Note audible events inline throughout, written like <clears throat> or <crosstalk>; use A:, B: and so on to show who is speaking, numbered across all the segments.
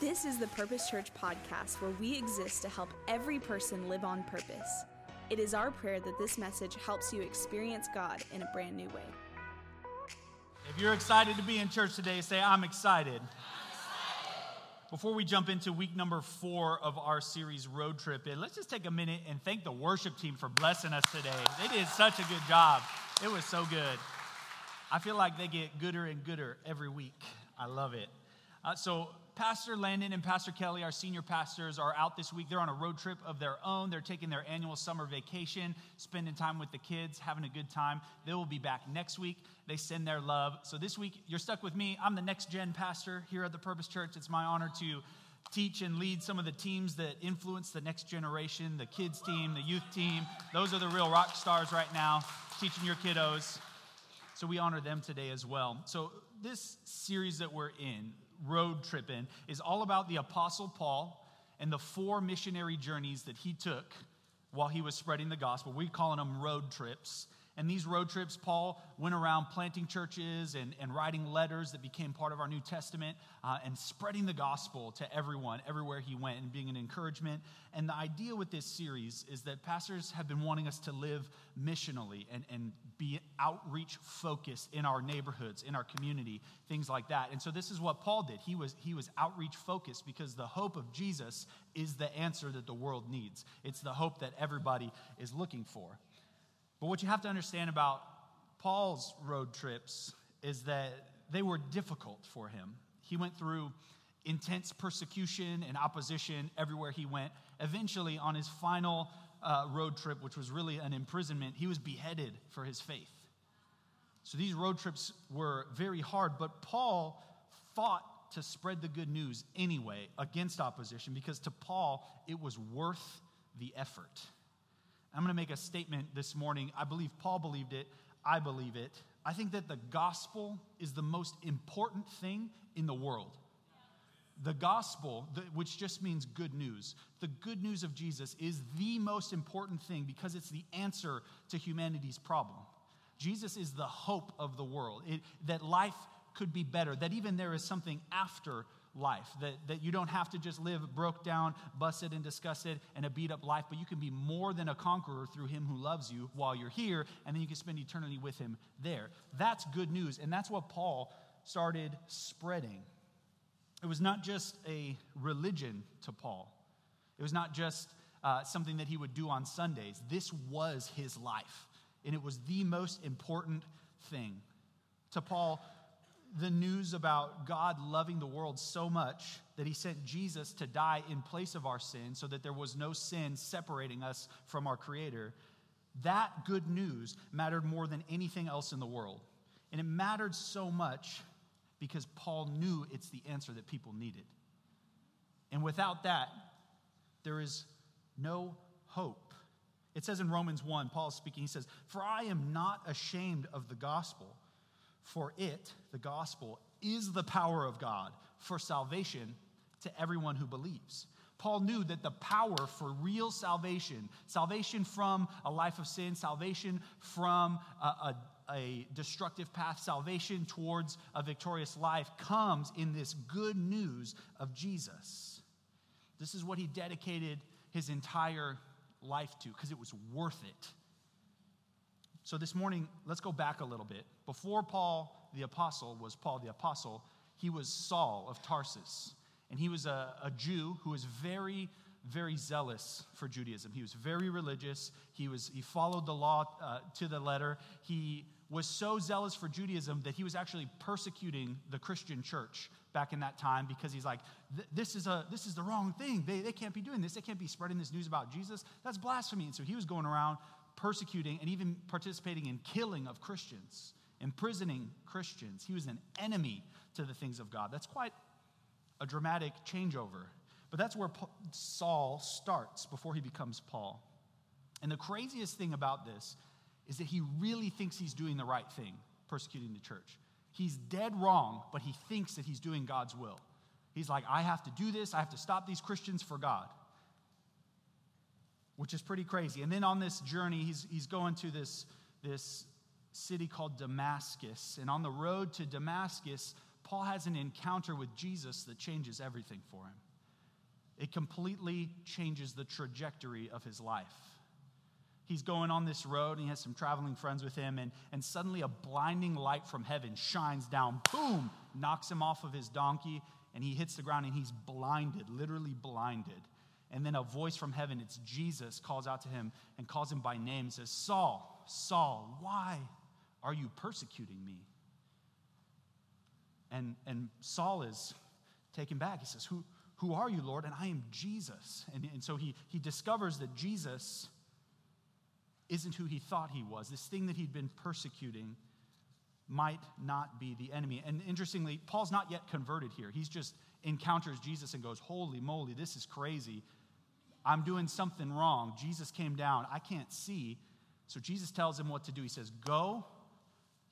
A: This is the Purpose Church podcast where we exist to help every person live on purpose. It is our prayer that this message helps you experience God in a brand new way.
B: If you're excited to be in church today, say, I'm excited. Before we jump into week number four of our series Roadtrippin', let's just take a minute and thank the worship team for blessing us today. They did such a good job. It was so good. I feel like they get gooder and gooder every week. I love it. Uh, so, Pastor Landon and Pastor Kelly, our senior pastors, are out this week. They're on a road trip of their own. They're taking their annual summer vacation, spending time with the kids, having a good time. They will be back next week. They send their love. So this week, you're stuck with me. I'm the next gen pastor here at the Purpose Church. It's my honor to teach and lead some of the teams that influence the next generation the kids team, the youth team. Those are the real rock stars right now, teaching your kiddos. So we honor them today as well. So, this series that we're in, road tripping is all about the Apostle Paul and the four missionary journeys that he took while he was spreading the gospel. We're calling them road trips. And these road trips, Paul went around planting churches and, and writing letters that became part of our New Testament uh, and spreading the gospel to everyone, everywhere he went, and being an encouragement. And the idea with this series is that pastors have been wanting us to live missionally and, and be outreach focused in our neighborhoods, in our community, things like that. And so this is what Paul did. He was, he was outreach focused because the hope of Jesus is the answer that the world needs, it's the hope that everybody is looking for. But what you have to understand about Paul's road trips is that they were difficult for him. He went through intense persecution and opposition everywhere he went. Eventually, on his final uh, road trip, which was really an imprisonment, he was beheaded for his faith. So these road trips were very hard, but Paul fought to spread the good news anyway against opposition because to Paul, it was worth the effort. I'm going to make a statement this morning. I believe Paul believed it. I believe it. I think that the gospel is the most important thing in the world. The gospel, which just means good news, the good news of Jesus is the most important thing because it's the answer to humanity's problem. Jesus is the hope of the world, it, that life could be better, that even there is something after life. That, that you don't have to just live broke down, busted, and disgusted and a beat up life, but you can be more than a conqueror through him who loves you while you're here, and then you can spend eternity with him there. That's good news, and that's what Paul started spreading. It was not just a religion to Paul, it was not just uh, something that he would do on Sundays. This was his life, and it was the most important thing. To Paul, the news about God loving the world so much that he sent Jesus to die in place of our sin so that there was no sin separating us from our Creator, that good news mattered more than anything else in the world. And it mattered so much because Paul knew it's the answer that people needed. And without that, there is no hope. It says in Romans 1, Paul is speaking, he says, For I am not ashamed of the gospel for it, the gospel, is the power of God for salvation to everyone who believes. Paul knew that the power for real salvation, salvation from a life of sin, salvation from a, a, a, destructive path, salvation towards a victorious life, comes in this good news of Jesus. This is what he dedicated his entire life to because it was worth it. So this morning, let's go back a little bit. Before Paul the apostle was Paul the apostle, he was Saul of Tarsus. And he was a, a Jew who was very, very zealous for Judaism. He was very religious. He, was, he followed the law uh, to the letter. He was so zealous for Judaism that he was actually persecuting the Christian church back in that time because he's like, this is, a, this is the wrong thing. They, they can't be doing this. They can't be spreading this news about Jesus. That's blasphemy. And so he was going around persecuting and even participating in killing of Christians, imprisoning Christians. He was an enemy to the things of God. That's quite a dramatic changeover. But that's where Saul starts before he becomes Paul. And the craziest thing about this is that he really thinks he's doing the right thing, persecuting the church. He's dead wrong, but he thinks that he's doing God's will. He's like, I have to do this, I have to stop these Christians for God which is pretty crazy. And then on this journey, he's, he's going to this, this city called Damascus. And on the road to Damascus, Paul has an encounter with Jesus that changes everything for him. It completely changes the trajectory of his life. He's going on this road and he has some traveling friends with him, and, and suddenly a blinding light from heaven shines down, boom, knocks him off of his donkey, and he hits the ground and he's blinded, literally blinded. And then a voice from heaven, it's Jesus, calls out to him and calls him by name and says, Saul, Saul, why are you persecuting me? And, and Saul is taken back. He says, Who, who are you, Lord? And I am Jesus. And, and so he, he discovers that Jesus isn't who he thought he was. This thing that he'd been persecuting might not be the enemy. And interestingly, Paul's not yet converted here. He's just encounters Jesus and goes, Holy moly, this is crazy. I'm doing something wrong. Jesus came down. I can't see. So Jesus tells him what to do. He says, Go.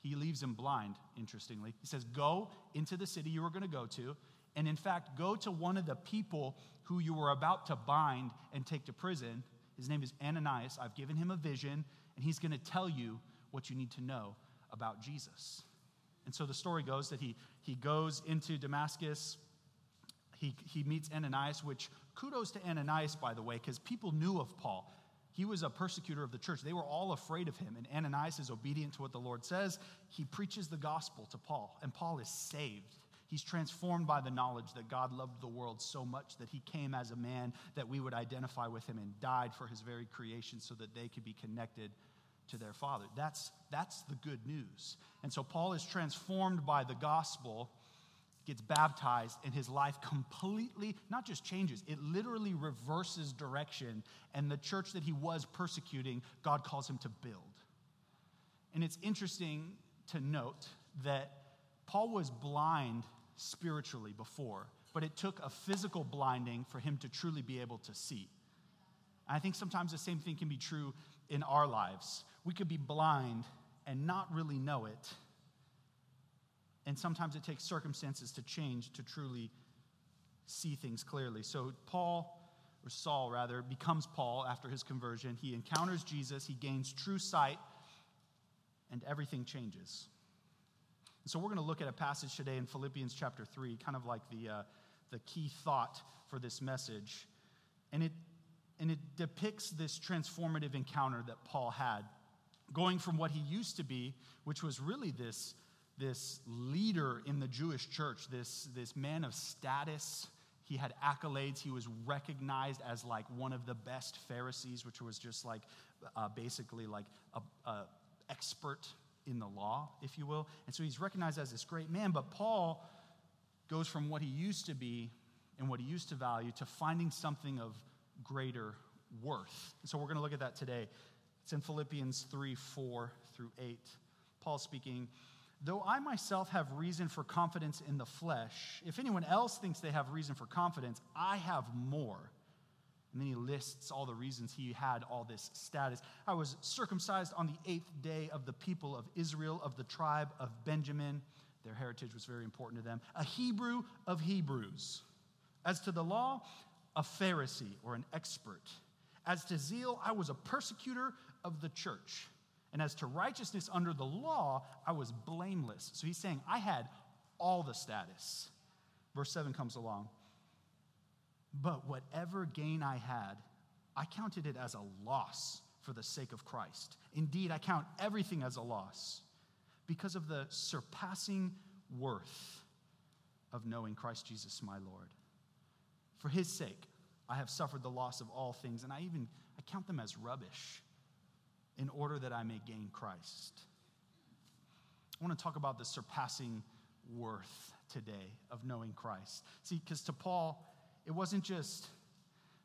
B: He leaves him blind, interestingly. He says, Go into the city you were going to go to. And in fact, go to one of the people who you were about to bind and take to prison. His name is Ananias. I've given him a vision, and he's going to tell you what you need to know about Jesus. And so the story goes that he, he goes into Damascus. He, he meets Ananias, which kudos to Ananias, by the way, because people knew of Paul. He was a persecutor of the church. They were all afraid of him. And Ananias is obedient to what the Lord says. He preaches the gospel to Paul, and Paul is saved. He's transformed by the knowledge that God loved the world so much that he came as a man that we would identify with him and died for his very creation so that they could be connected to their father. That's, that's the good news. And so Paul is transformed by the gospel, gets baptized, and his life completely, not just changes, it literally reverses direction. And the church that he was persecuting, God calls him to build. And it's interesting to note that Paul was blind spiritually before, but it took a physical blinding for him to truly be able to see. I think sometimes the same thing can be true in our lives. We could be blind and not really know it. And sometimes it takes circumstances to change to truly see things clearly. So, Paul, or Saul rather, becomes Paul after his conversion. He encounters Jesus, he gains true sight, and everything changes. And so we're going to look at a passage today in Philippians chapter 3, kind of like the, uh, the key thought for this message. And it, and it depicts this transformative encounter that Paul had, going from what he used to be, which was really this, this leader in the Jewish church, this, this man of status. He had accolades. He was recognized as like one of the best Pharisees, which was just like uh, basically like a, expert in the law, if you will. And so he's recognized as this great man. But Paul goes from what he used to be and what he used to value to finding something of greater worth. And so we're going to look at that today. It's in Philippians 3 4 through 8. Paul speaking, Though I myself have reason for confidence in the flesh, if anyone else thinks they have reason for confidence, I have more and then he lists all the reasons he had all this status. I was circumcised on the eighth day of the people of Israel, of the tribe of Benjamin. Their heritage was very important to them. A Hebrew of Hebrews. As to the law, a Pharisee or an expert. As to zeal, I was a persecutor of the church. And as to righteousness under the law, I was blameless. So he's saying, I had all the status. Verse 7 comes along. But whatever gain I had, I counted it as a loss for the sake of Christ. Indeed, I count everything as a loss because of the surpassing worth of knowing Christ Jesus my Lord. For his sake, I have suffered the loss of all things, and I even I count them as rubbish in order that I may gain Christ. I want to talk about the surpassing worth today of knowing Christ. See, because to Paul, it wasn't just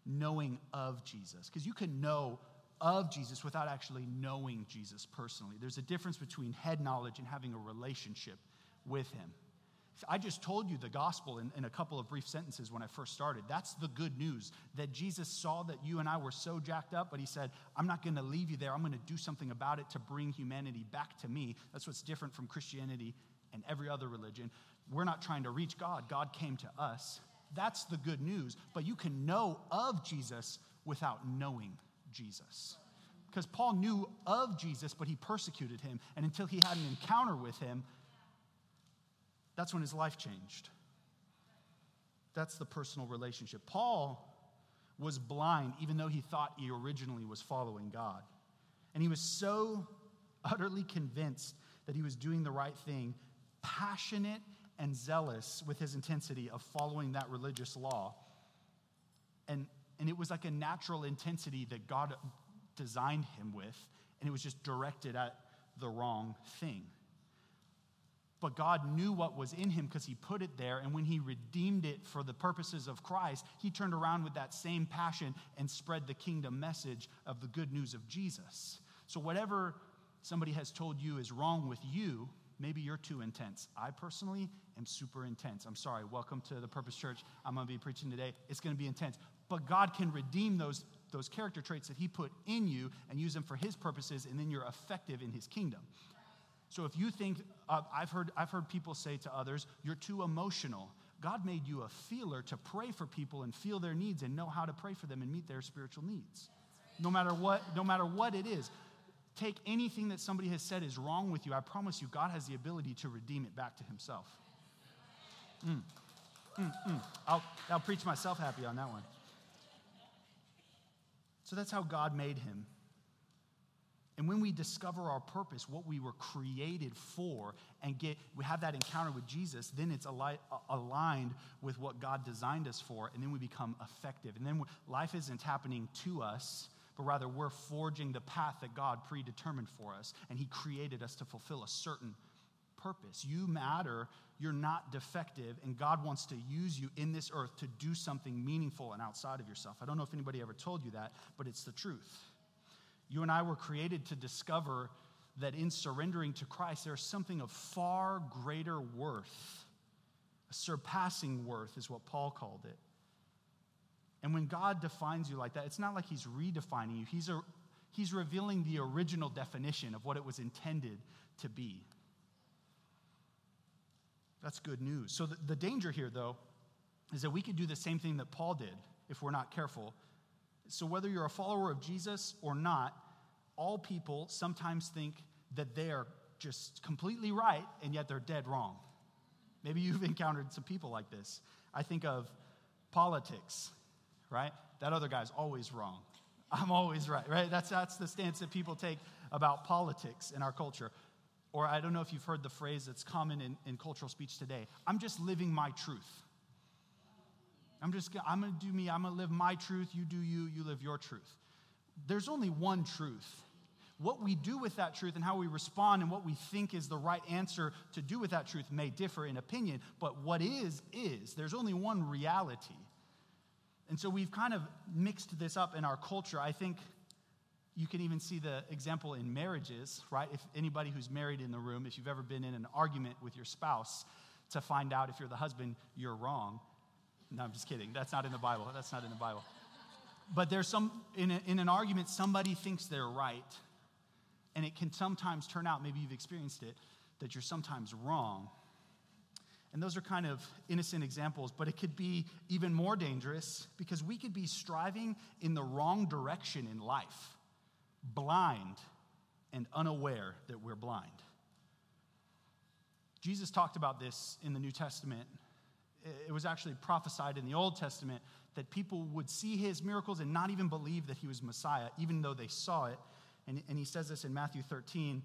B: knowing of Jesus, because you can know of Jesus without actually knowing Jesus personally. There's a difference between head knowledge and having a relationship with Him. I just told you the gospel in, in, a couple of brief sentences when I first started. That's the good news that Jesus saw that you and I were so jacked up, but he said, I'm not going to leave you there. I'm going to do something about it to bring humanity back to me. That's what's different from Christianity and every other religion. We're not trying to reach God, God came to us. That's the good news. But you can know of Jesus without knowing Jesus. Because Paul knew of Jesus, but he persecuted him. And until he had an encounter with him, That's when his life changed. That's the personal relationship. Paul was blind, even though he thought he originally was following God. And he was so utterly convinced that he was doing the right thing, passionate and zealous with his intensity of following that religious law. And, and it was like a natural intensity that God designed him with, and it was just directed at the wrong thing. But God knew what was in him because he put it there. And when he redeemed it for the purposes of Christ, he turned around with that same passion and spread the kingdom message of the good news of Jesus. So, whatever somebody has told you is wrong with you, maybe you're too intense. I personally am super intense. I'm sorry. Welcome to the Purpose Church. I'm going to be preaching today. It's going to be intense. But God can redeem those, those character traits that He put in you and use them for His purposes, and then you're effective in His kingdom. So if you think, uh, I've, heard, I've heard people say to others, you're too emotional. God made you a feeler to pray for people and feel their needs and know how to pray for them and meet their spiritual needs. No matter what, no matter what it is. Take anything that somebody has said is wrong with you. I promise you, God has the ability to redeem it back to Himself. Mm. Mm, mm. I'll, I'll preach myself happy on that one. So that's how God made him. And when we discover our purpose, what we were created for, and get we have that encounter with Jesus, then it's aligned with what God designed us for, and then we become effective. And then life isn't happening to us, but rather we're forging the path that God predetermined for us, and He created us to fulfill a certain purpose. You matter, you're not defective, and God wants to use you in this earth to do something meaningful and outside of yourself. I don't know if anybody ever told you that, but it's the truth. You and I were created to discover that in surrendering to Christ, there's something of far greater worth. A surpassing worth is what Paul called it. And when God defines you like that, it's not like he's redefining you, he's, a, he's revealing the original definition of what it was intended to be. That's good news. So, the, the danger here, though, is that we could do the same thing that Paul did if we're not careful so, whether you're a follower of Jesus or not, all people sometimes think that they are just completely right and yet they're dead wrong. Maybe you've <laughs> encountered some people like this. I think of politics, right? That other guy's always wrong. <laughs> I'm always right, right? That's, that's the stance that people take about politics in our culture. Or I don't know if you've heard the phrase that's common in, in cultural speech today I'm just living my truth. I'm just, I'm going to do me. I'm to live my truth. You do you. You live your truth. There's only one truth. What we do with that truth and how we respond and what we think is the right answer to do with that truth may differ in opinion, but what is, is. There's only one reality. And so we've kind of mixed this up in our culture. I think you can even see the example in marriages, right? If anybody who's married in the room, if you've ever been in an argument with your spouse to find out if you're the husband, you're wrong. No, I'm just kidding. That's not in the Bible. That's not in the Bible. But there's some, in, a, in an argument, somebody thinks they're right. And it can sometimes turn out, maybe you've experienced it, that you're sometimes wrong. And those are kind of innocent examples, but it could be even more dangerous because we could be striving in the wrong direction in life, blind and unaware that we're blind. Jesus talked about this in the New Testament it was actually prophesied in the Old Testament that people would see his miracles and not even believe that he was Messiah, even though they saw it. And, and he says this in Matthew 13.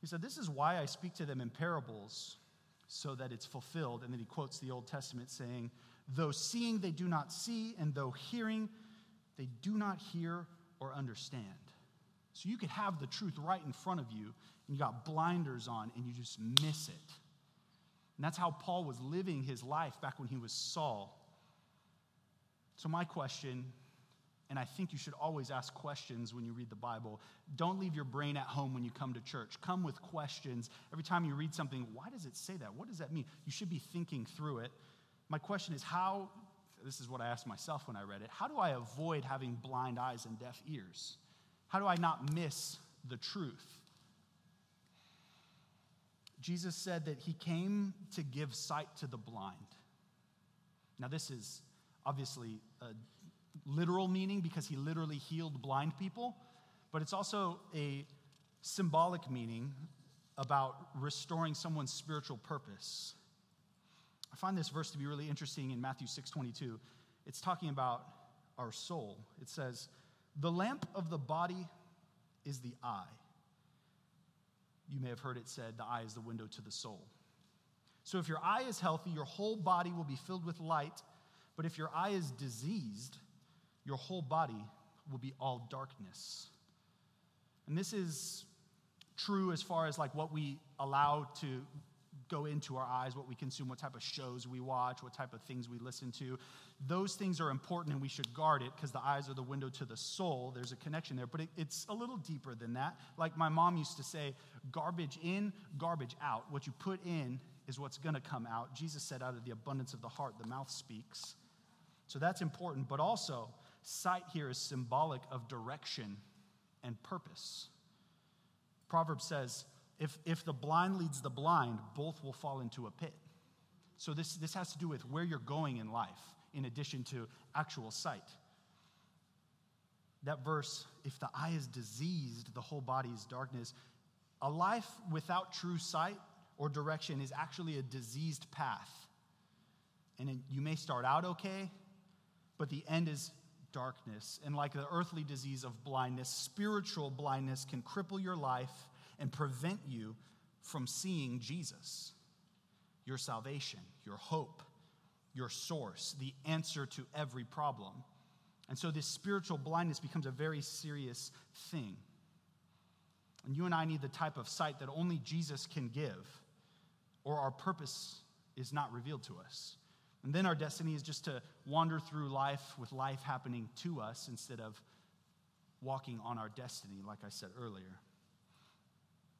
B: He said, This is why I speak to them in parables, so that it's fulfilled. And then he quotes the Old Testament saying, Though seeing they do not see, and though hearing they do not hear or understand. So you could have the truth right in front of you, and you got blinders on, and you just miss it. And that's how Paul was living his life back when he was Saul. So, my question, and I think you should always ask questions when you read the Bible. Don't leave your brain at home when you come to church. Come with questions. Every time you read something, why does it say that? What does that mean? You should be thinking through it. My question is how, this is what I asked myself when I read it, how do I avoid having blind eyes and deaf ears? How do I not miss the truth? Jesus said that he came to give sight to the blind. Now, this is obviously a literal meaning because he literally healed blind people, but it's also a symbolic meaning about restoring someone's spiritual purpose. I find this verse to be really interesting in Matthew 6:22. It's talking about our soul. It says, "The lamp of the body is the eye." You may have heard it said, "The eye is the window to the soul." So if your eye is healthy, your whole body will be filled with light, but if your eye is diseased, your whole body will be all darkness. And this is true as far as like what we allow to go into our eyes, what we consume, what type of shows we watch, what type of things we listen to. Those things are important and we should guard it because the eyes are the window to the soul. There's a connection there, but it, it's a little deeper than that. Like my mom used to say, garbage in, garbage out. What you put in is what's going to come out. Jesus said, out of the abundance of the heart, the mouth speaks. So that's important, but also, sight here is symbolic of direction and purpose. Proverbs says, if, if the blind leads the blind, both will fall into a pit. So this, this has to do with where you're going in life, in addition to actual sight. That verse, if the eye is diseased, the whole body is darkness. A life without true sight or direction is actually a diseased path. And you may start out okay, but the end is darkness. And like the earthly disease of blindness, spiritual blindness can cripple your life and prevent you from seeing Jesus, your salvation, your hope, your source, the answer to every problem. And so this spiritual blindness becomes a very serious thing. And you and I need the type of sight that only Jesus can give, or our purpose is not revealed to us. And then our destiny is just to wander through life with life happening to us instead of walking on our destiny, like I said earlier.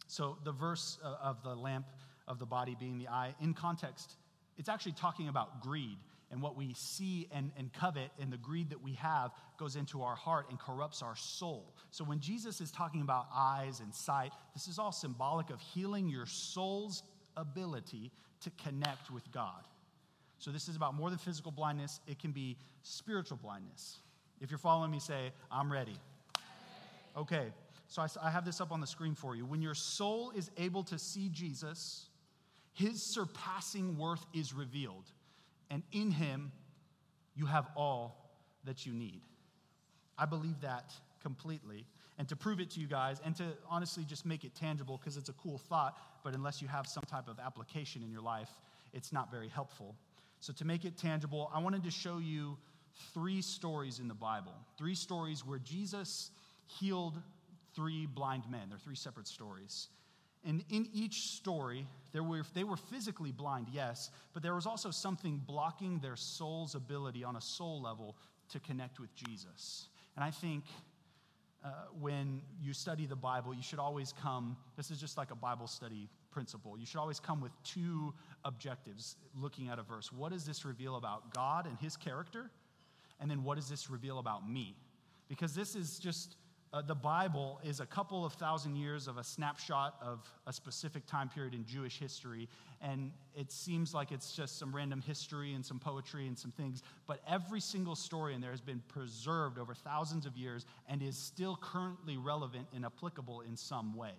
B: So, the verse uh, of the lamp of the body being the eye, in context, it's actually talking about greed and what we see and, and covet, and the greed that we have goes into our heart and corrupts our soul. So, when Jesus is talking about eyes and sight, this is all symbolic of healing your soul's ability to connect with God. So, this is about more than physical blindness, it can be spiritual blindness. If you're following me, say, I'm ready. Okay, so I, I have this up on the screen for you. When your soul is able to see Jesus, his surpassing worth is revealed. And in him, you have all that you need. I believe that completely. And to prove it to you guys, and to honestly just make it tangible, because it's a cool thought, but unless you have some type of application in your life, it's not very helpful. So, to make it tangible, I wanted to show you three stories in the Bible. Three stories where Jesus healed three blind men. They're three separate stories. And in each story, there were, they were physically blind, yes, but there was also something blocking their soul's ability on a soul level to connect with Jesus. And I think uh, when you study the Bible, you should always come, this is just like a Bible study principle. You should always come with two objectives looking at a verse. What does this reveal about God and his character? And then what does this reveal about me? Because this is just uh, the Bible is a couple of thousand years of a snapshot of a specific time period in Jewish history. And it seems like it's just some random history and some poetry and some things. But every single story in there has been preserved over thousands of years and is still currently relevant and applicable in some way.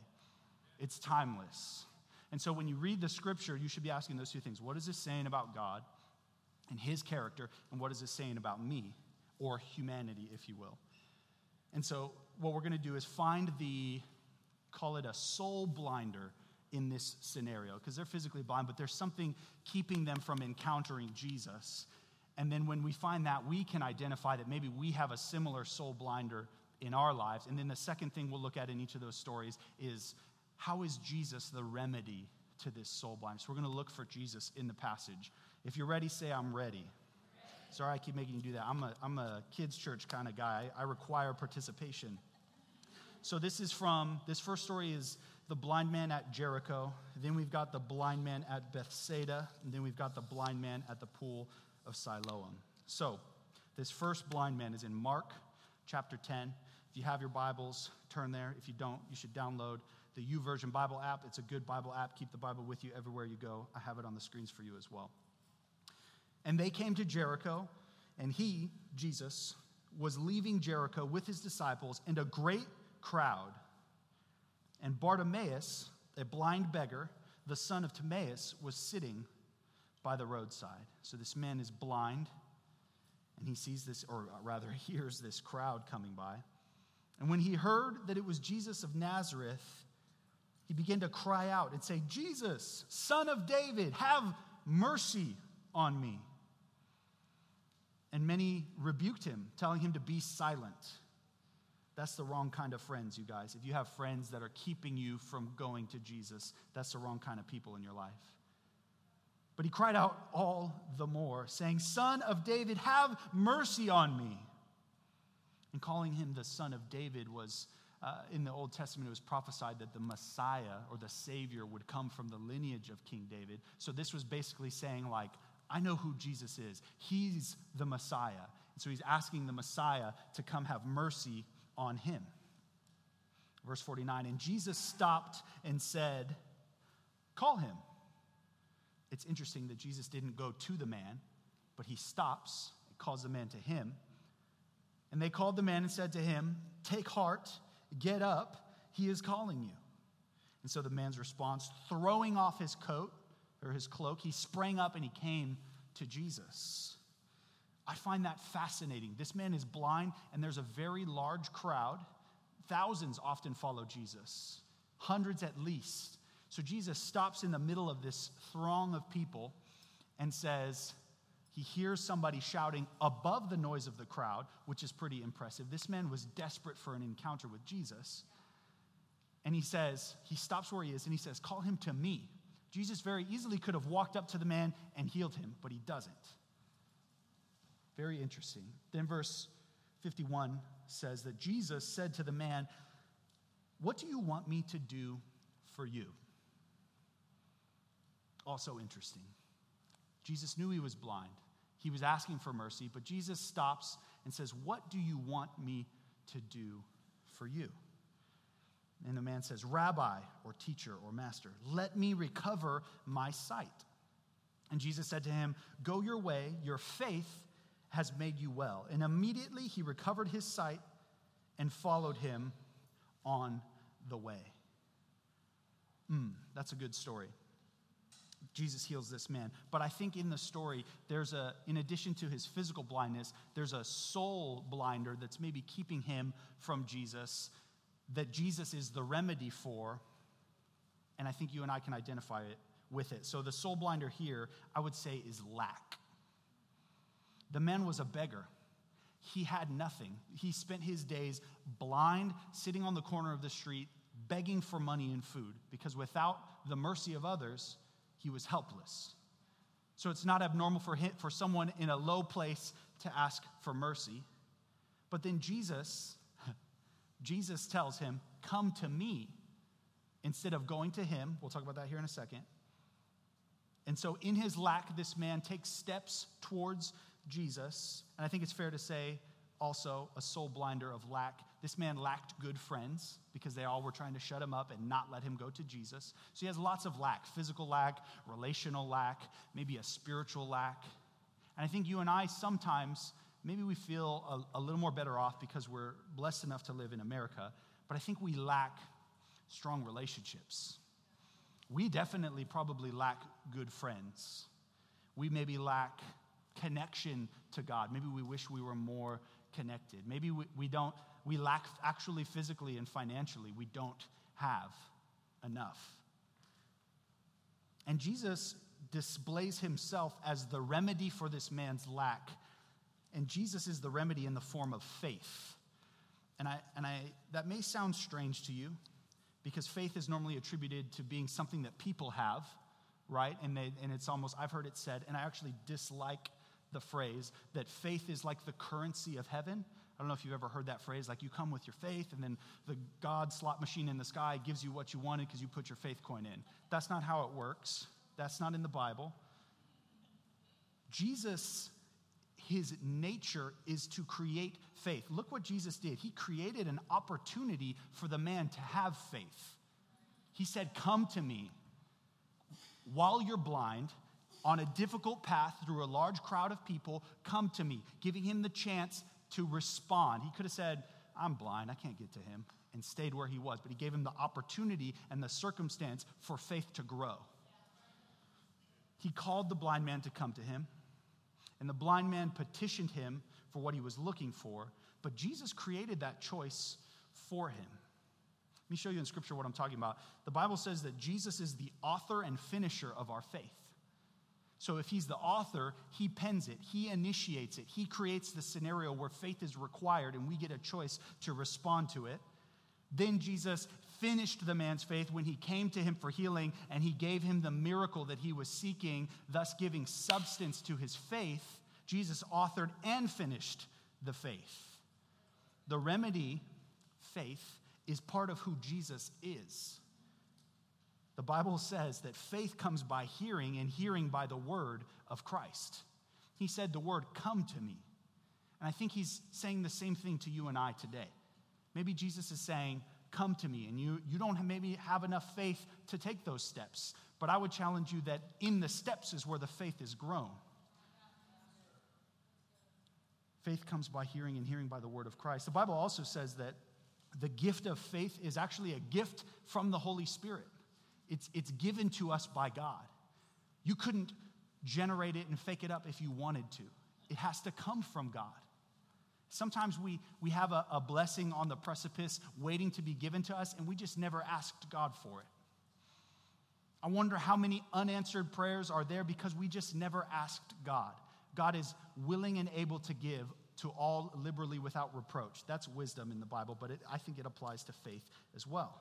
B: It's timeless. And so when you read the scripture, you should be asking those two things What is this saying about God and his character? And what is this saying about me or humanity, if you will? And so what we're going to do is find the, call it a soul blinder in this scenario, because they're physically blind, but there's something keeping them from encountering Jesus. And then when we find that, we can identify that maybe we have a similar soul blinder in our lives. And then the second thing we'll look at in each of those stories is how is Jesus the remedy to this soul blindness? We're going to look for Jesus in the passage. If you're ready, say, I'm ready. Sorry, I keep making you do that. I'm a, I'm a kids' church kind of guy. I require participation. So this is from, this first story is the blind man at Jericho. Then we've got the blind man at Bethsaida. And then we've got the blind man at the pool of Siloam. So this first blind man is in Mark chapter 10. If you have your Bibles, turn there. If you don't, you should download the YouVersion Bible app. It's a good Bible app. Keep the Bible with you everywhere you go. I have it on the screens for you as well. And they came to Jericho, and he, Jesus, was leaving Jericho with his disciples and a great crowd. And Bartimaeus, a blind beggar, the son of Timaeus, was sitting by the roadside. So this man is blind, and he sees this, or uh, rather, <laughs> hears this crowd coming by. And when he heard that it was Jesus of Nazareth, he began to cry out and say, Jesus, son of David, have mercy on me. And many rebuked him, telling him to be silent. That's the wrong kind of friends, you guys. If you have friends that are keeping you from going to Jesus, that's the wrong kind of people in your life. But he cried out all the more, saying, Son of David, have mercy on me. And calling him the Son of David was, uh, in the Old Testament, it was prophesied that the Messiah or the Savior would come from the lineage of King David. So this was basically saying, like, I know who Jesus is. He's the Messiah. And so he's asking the Messiah to come have mercy on him. Verse 49 And Jesus stopped and said, Call him. It's interesting that Jesus didn't go to the man, but he stops and calls the man to him. And they called the man and said to him, Take heart, get up, he is calling you. And so the man's response, throwing off his coat or his cloak, he sprang up and he came to Jesus. I find that fascinating. This man is blind, and there's a very large crowd. Thousands often follow Jesus, hundreds at least. So Jesus stops in the middle of this throng of people and says, he hears somebody shouting above the noise of the crowd, which is pretty impressive. This man was desperate for an encounter with Jesus. And he says, he stops where he is and he says, Call him to me. Jesus very easily could have walked up to the man and healed him, but he doesn't. Very interesting. Then verse 51 says that Jesus said to the man, What do you want me to do for you? Also interesting. Jesus knew he was blind. He was asking for mercy, but Jesus stops and says, What do you want me to do for you? And the man says, Rabbi, or teacher, or master, let me recover my sight. And Jesus said to him, Go your way, your faith has made you well. And immediately he recovered his sight and followed him on the way. Mm, that's a good story. Jesus heals this man. But I think in the story, there's a, in addition to his physical blindness, there's a soul blinder that's maybe keeping him from Jesus, that Jesus is the remedy for. And I think you and I can identify it with it. So the soul blinder here, I would say, is lack. The man was a beggar. He had nothing. He spent his days blind, sitting on the corner of the street, begging for money and food, because without the mercy of others, he was helpless. So it's not abnormal for, him, for someone in a low place to ask for mercy. But then Jesus, <laughs> Jesus tells him, Come to me, instead of going to him. We'll talk about that here in a second. And so, in his lack, this man takes steps towards Jesus. And I think it's fair to say also a soul blinder of lack. This man lacked good friends because they all were trying to shut him up and not let him go to Jesus. So he has lots of lack physical lack, relational lack, maybe a spiritual lack. And I think you and I sometimes, maybe we feel a, a little more better off because we're blessed enough to live in America, but I think we lack strong relationships. We definitely probably lack good friends. We maybe lack connection to God. Maybe we wish we were more connected. Maybe we, we don't, we lack actually physically and financially, we don't have enough. And Jesus displays himself as the remedy for this man's lack. And Jesus is the remedy in the form of faith. And, I, and I, that may sound strange to you because faith is normally attributed to being something that people have, right? And, they, and it's almost, I've heard it said, and I actually dislike the phrase that faith is like the currency of heaven. I don't know if you've ever heard that phrase, like you come with your faith, and then the God slot machine in the sky gives you what you wanted because you put your faith coin in. That's not how it works. That's not in the Bible. Jesus, his nature is to create faith. Look what Jesus did. He created an opportunity for the man to have faith. He said, Come to me while you're blind on a difficult path through a large crowd of people, come to me, giving him the chance to respond. He could have said, I'm blind, I can't get to him, and stayed where he was, but he gave him the opportunity and the circumstance for faith to grow. he called the blind man to come to him, and the blind man petitioned him for what he was looking for, but Jesus created that choice for him. Let me show you in Scripture what I'm talking about. The Bible says that Jesus is the author and finisher of our faith. So if he's the author, he pens it, he initiates it, he creates the scenario where faith is required and we get a choice to respond to it. Then Jesus finished the man's faith when he came to him for healing and he gave him the miracle that he was seeking, thus giving substance to his faith. Jesus authored and finished the faith. The remedy, faith, is part of who Jesus is. The Bible says that faith comes by hearing, and hearing by the word of Christ. He said, The word, come to me. And I think he's saying the same thing to you and I today. Maybe Jesus is saying, Come to me. And you, you don't have, maybe have enough faith to take those steps. But I would challenge you that in the steps is where the faith is grown. Faith comes by hearing, and hearing by the word of Christ. The Bible also says that the gift of faith is actually a gift from the Holy Spirit, it's, it's given to us by God. You couldn't generate it and fake it up if you wanted to, it has to come from God. Sometimes we, we have a, a blessing on the precipice waiting to be given to us, and we just never asked God for it. I wonder how many unanswered prayers are there because we just never asked God. God is willing and able to give to all liberally without reproach. That's wisdom in the Bible, but it, I think it applies to faith as well.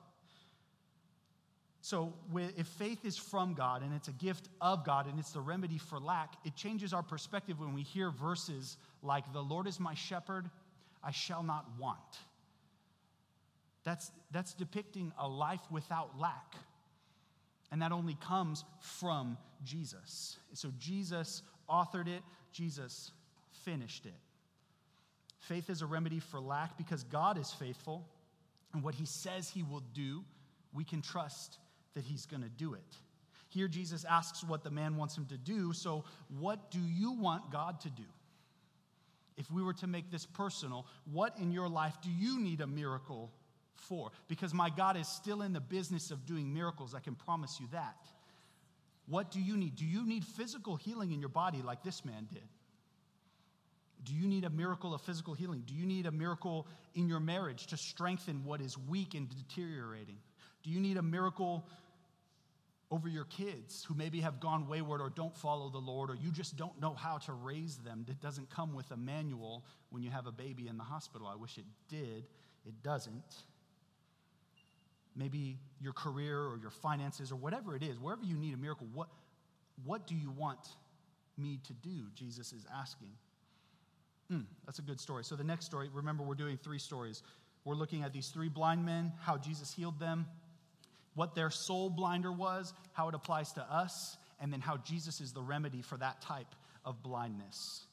B: So, if faith is from God and it's a gift of God and it's the remedy for lack, it changes our perspective when we hear verses like, The Lord is my shepherd, I shall not want. That's, that's depicting a life without lack. And that only comes from Jesus. So, Jesus authored it, Jesus finished it. Faith is a remedy for lack because God is faithful, and what he says he will do, we can trust that he's going to do it. Here, Jesus asks what the man wants him to do. So, what do you want God to do? If we were to make this personal, what in your life do you need a miracle for? Because my God is still in the business of doing miracles, I can promise you that. What do you need? Do you need physical healing in your body like this man did? Do you need a miracle of physical healing? Do you need a miracle in your marriage to strengthen what is weak and deteriorating? Do you need a miracle over your kids who maybe have gone wayward or don't follow the Lord or you just don't know how to raise them? It doesn't come with a manual when you have a baby in the hospital. I wish it did. It doesn't. Maybe your career or your finances or whatever it is, wherever you need a miracle, what, what do you want me to do? Jesus is asking. Mm, that's a good story. So, the next story, remember, we're doing three stories. We're looking at these three blind men, how Jesus healed them, what their soul blinder was, how it applies to us, and then how Jesus is the remedy for that type of blindness.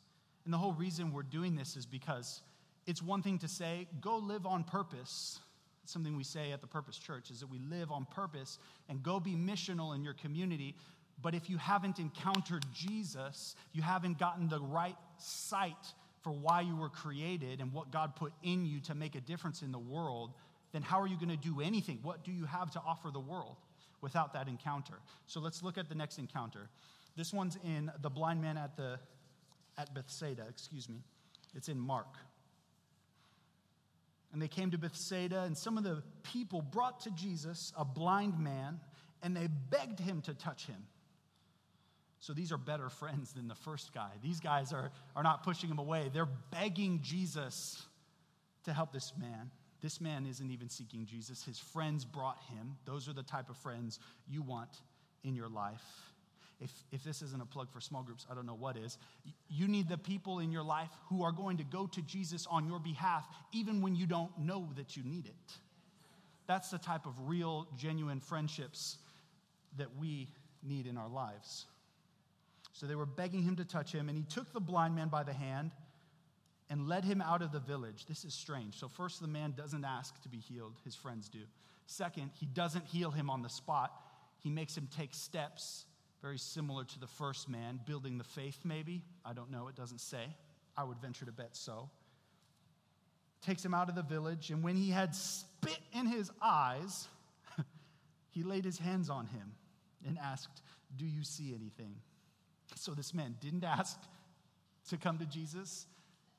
B: And the whole reason we're doing this is because it's one thing to say, go live on purpose. It's something we say at the Purpose Church is that we live on purpose and go be missional in your community. But if you haven't encountered Jesus, you haven't gotten the right sight for why you were created and what God put in you to make a difference in the world, then how are you going to do anything? What do you have to offer the world without that encounter? So let's look at the next encounter. This one's in the blind man at the at Bethsaida, excuse me. It's in Mark. And they came to Bethsaida, and some of the people brought to Jesus a blind man, and they begged him to touch him. So these are better friends than the first guy. These guys are, are not pushing him away, they're begging Jesus to help this man. This man isn't even seeking Jesus. His friends brought him. Those are the type of friends you want in your life. If, if this isn't a plug for small groups, I don't know what is. You need the people in your life who are going to go to Jesus on your behalf, even when you don't know that you need it. That's the type of real, genuine friendships that we need in our lives. So they were begging him to touch him, and he took the blind man by the hand and led him out of the village. This is strange. So, first, the man doesn't ask to be healed, his friends do. Second, he doesn't heal him on the spot, he makes him take steps very similar to the first man, building the faith, maybe. I don't know, it doesn't say. I would venture to bet so. Takes him out of the village, and when he had spit in his eyes, <laughs> he laid his hands on him and asked, Do you see anything? So this man didn't ask to come to Jesus.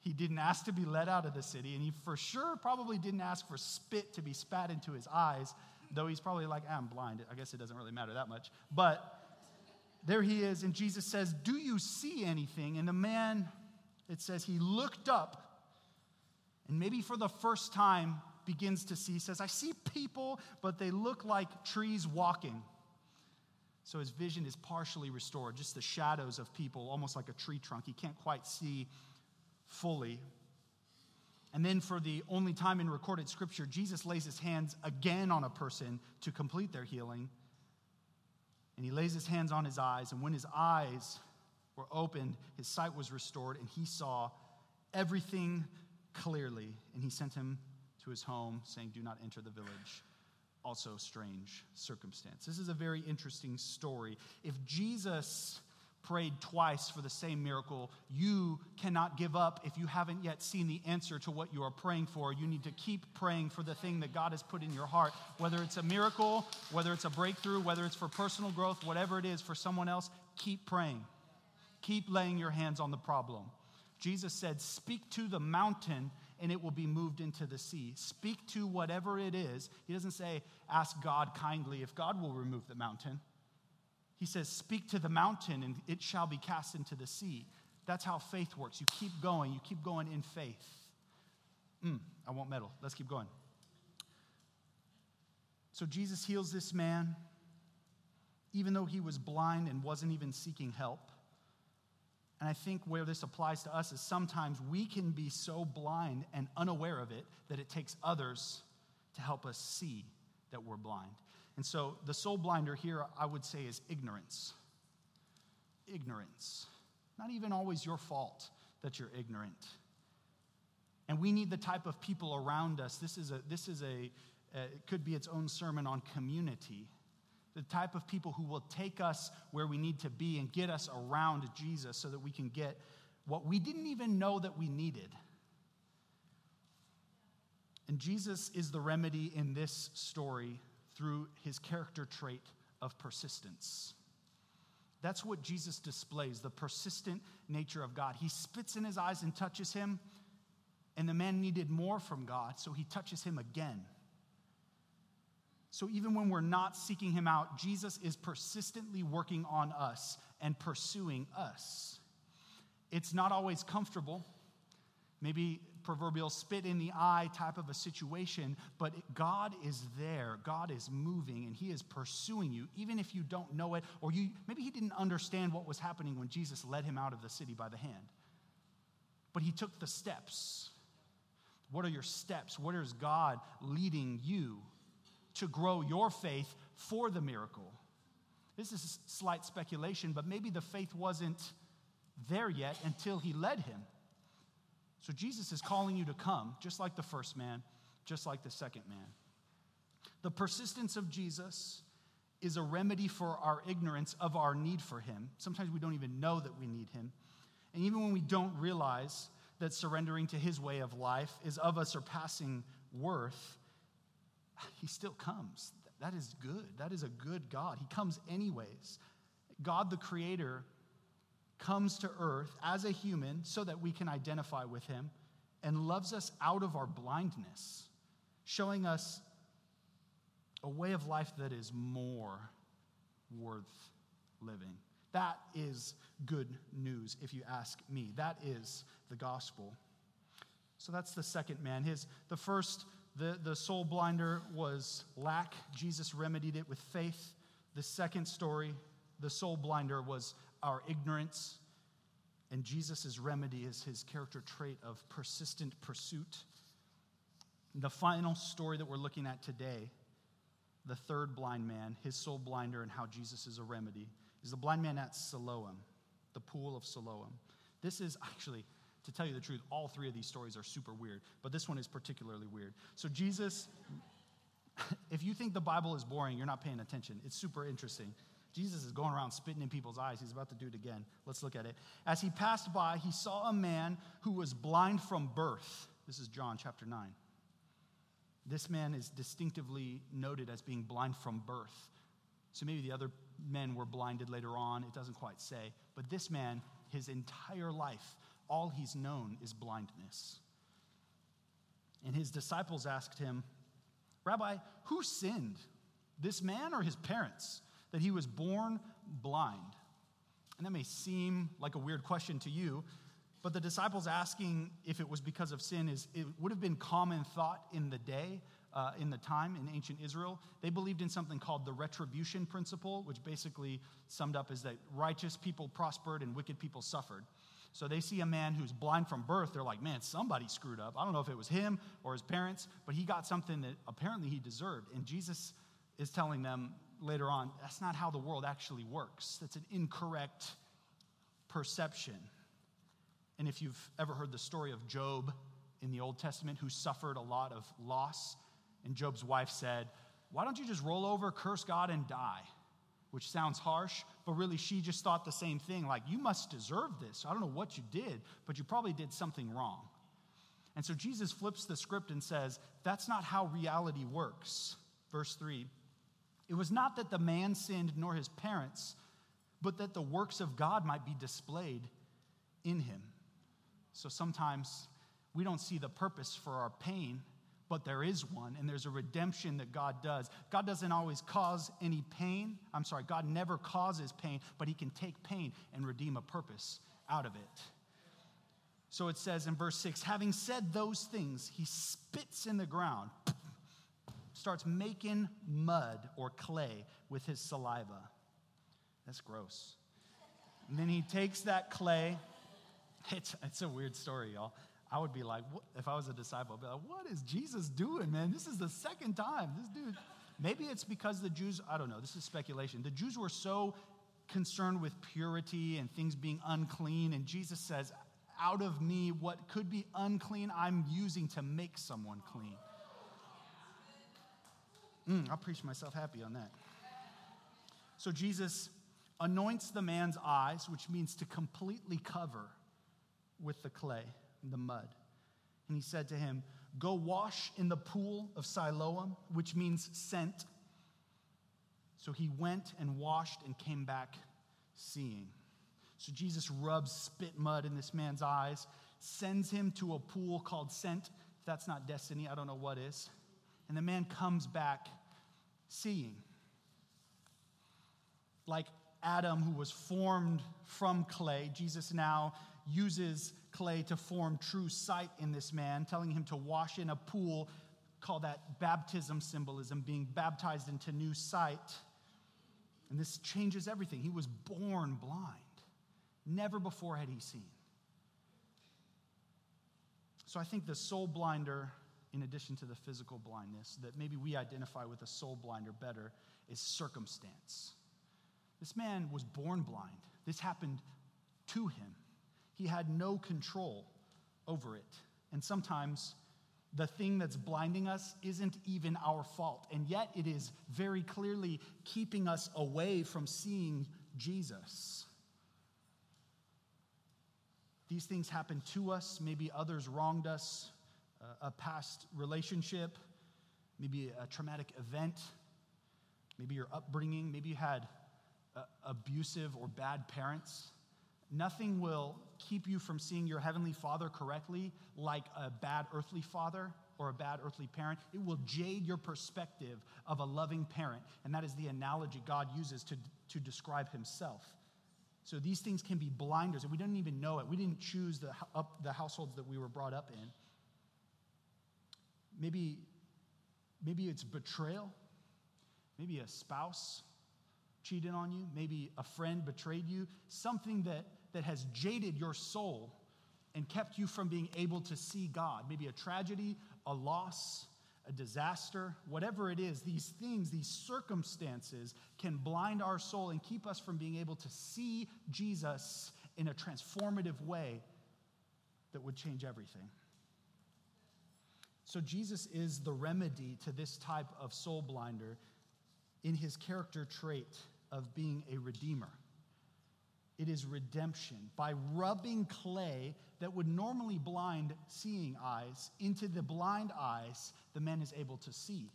B: He didn't ask to be let out of the city, and he for sure probably didn't ask for spit to be spat into his eyes, though he's probably like, I'm blind. I guess it doesn't really matter that much. But there he is, and Jesus says, Do you see anything? And the man, it says, he looked up, and maybe for the first time begins to see, says, I see people, but they look like trees walking. So his vision is partially restored, just the shadows of people, almost like a tree trunk. He can't quite see fully. And then, for the only time in recorded scripture, Jesus lays his hands again on a person to complete their healing. And he lays his hands on his eyes, and when his eyes were opened, his sight was restored, and he saw everything clearly. And he sent him to his home, saying, Do not enter the village also strange circumstance. This is a very interesting story. If Jesus prayed twice for the same miracle, you cannot give up if you haven't yet seen the answer to what you are praying for. You need to keep praying for the thing that God has put in your heart, whether it's a miracle, whether it's a breakthrough, whether it's for personal growth, whatever it is for someone else, keep praying. Keep laying your hands on the problem. Jesus said, Speak to the mountain and it will be moved into the sea. Speak to whatever it is. He doesn't say, ask God kindly if God will remove the mountain. He says, speak to the mountain and it shall be cast into the sea. That's how faith works. You keep going, you keep going in faith. Mm, I won't meddle. Let's keep going. So Jesus heals this man, even though he was blind and wasn't even seeking help. And I think where this applies to us is sometimes we can be so blind and unaware of it that it takes others to help us see that we're blind. And so the soul blinder here, I would say, is ignorance. Ignorance. Not even always your fault that you're ignorant. And we need the type of people around us. This is a, this is a, uh, it could be its own sermon on community the type of people who will take us where we need to be and get us around Jesus so that we can get what we didn't even know that we needed. And Jesus is the remedy in this story through his character trait of persistence. That's what Jesus displays the persistent nature of God. He spits in his eyes and touches him, and the man needed more from God, so he touches him again. So even when we're not seeking him out, Jesus is persistently working on us and pursuing us. It's not always comfortable, maybe proverbial spit in the eye type of a situation, but God is there. God is moving and he is pursuing you, even if you don't know it, or you maybe he didn't understand what was happening when Jesus led him out of the city by the hand. But he took the steps. What are your steps? What is God leading you to grow your faith for the miracle. This is slight speculation, but maybe the faith wasn't there yet until he led him. So Jesus is calling you to come, just like the first man, just like the second man. The persistence of Jesus is a remedy for our ignorance of our need for him. Sometimes we don't even know that we need him. And even when we don't realize that surrendering to his way of life is of a surpassing worth, he still comes. That is good. That is a good God. He comes anyways. God the Creator comes to earth as a human so that we can identify with him and loves us out of our blindness, showing us a way of life that is more worth living. That is good news, if you ask me. That is the gospel. So that's the second man. His the first the, the soul blinder was lack. Jesus remedied it with faith. The second story, the soul blinder, was our ignorance. And Jesus' remedy is his character trait of persistent pursuit. The final story that we're looking at today, the third blind man, his soul blinder, and how Jesus is a remedy, is the blind man at Siloam, the pool of Siloam. This is actually to tell you the truth, all three of these stories are super weird, but this one is particularly weird. So, Jesus, <laughs> if you think the Bible is boring, you're not paying attention. It's super interesting. Jesus is going around spitting in people's eyes. He's about to do it again. Let's look at it. As he passed by, he saw a man who was blind from birth. This is John chapter 9. This man is distinctively noted as being blind from birth. So maybe the other men were blinded later on. It doesn't quite say. But this man, his entire life, all he's known is blindness. And his disciples asked him, Rabbi, who sinned, this man or his parents, that he was born blind? And that may seem like a weird question to you, but the disciples asking if it was because of sin is it would have been common thought in the day, uh, in the time in ancient Israel. They believed in something called the retribution principle, which basically summed up is that righteous people prospered and wicked people suffered. So they see a man who's blind from birth. They're like, man, somebody screwed up. I don't know if it was him or his parents, but he got something that apparently he deserved. And Jesus is telling them later on, that's not how the world actually works. That's an incorrect perception. And if you've ever heard the story of Job in the Old Testament, who suffered a lot of loss, and Job's wife said, Why don't you just roll over, curse God, and die? Which sounds harsh, but really she just thought the same thing like, You must deserve this. I don't know what you did, but you probably did something wrong. And so Jesus flips the script and says, That's not how reality works. Verse 3 It was not that the man sinned nor his parents, but that the works of God might be displayed in him. So sometimes we don't see the purpose for our pain, but there is one, and there's a redemption that God does. God doesn't always cause any pain. I'm sorry, God never causes pain, but He can take pain and redeem a purpose out of it. So it says in verse 6 having said those things, he spits in the ground, starts making mud or clay with his saliva. That's gross. And then he takes that clay <laughs> it's, it's a weird story, y'all. I would be like, what? if I was a disciple, I'd be like, what is Jesus doing, man? This is the second time. This dude, <laughs> maybe it's because the Jews, I don't know, this is speculation. The Jews were so concerned with purity and things being unclean, and Jesus says, out of me, what could be unclean, I'm using to make someone clean. Mm, I'll preach myself happy on that. So Jesus anoints the man's eyes, which means to completely cover with the clay, the mud. And he said to him, Go wash in the pool of Siloam, which means sent. So he went and washed and came back seeing. So Jesus rubs spit mud in this man's eyes, sends him to a pool called Sent. If that's not destiny, I don't know what is. And the man comes back seeing. Like Adam, who was formed from clay, Jesus now uses clay to form true sight in this man, telling him to wash in a pool, call that baptism symbolism, being baptized into new sight. And this changes everything. He was born blind. Never before had he seen. So I think the soul blinder, in addition to the physical blindness, that maybe we identify with a soul blind or better, is circumstance. This man was born blind. This happened to him. He had no control over it. And sometimes the thing that's blinding us isn't even our fault. And yet it is very clearly keeping us away from seeing Jesus. These things happen to us. Maybe others wronged us, a past relationship, maybe a traumatic event, maybe your upbringing, maybe you had uh, abusive or bad parents. Nothing will keep you from seeing your heavenly father correctly like a bad earthly father or a bad earthly parent. It will jade your perspective of a loving parent. And that is the analogy God uses to, to describe himself. So these things can be blinders, and we didn't even know it. We didn't choose the, up, the households that we were brought up in. Maybe, maybe it's betrayal. Maybe a spouse cheated on you. Maybe a friend betrayed you. Something that that has jaded your soul and kept you from being able to see God. Maybe a tragedy, a loss, a disaster, whatever it is, these things, these circumstances can blind our soul and keep us from being able to see Jesus in a transformative way that would change everything. So, Jesus is the remedy to this type of soul blinder in his character trait of being a redeemer. It is redemption. By rubbing clay that would normally blind seeing eyes into the blind eyes, the man is able to see.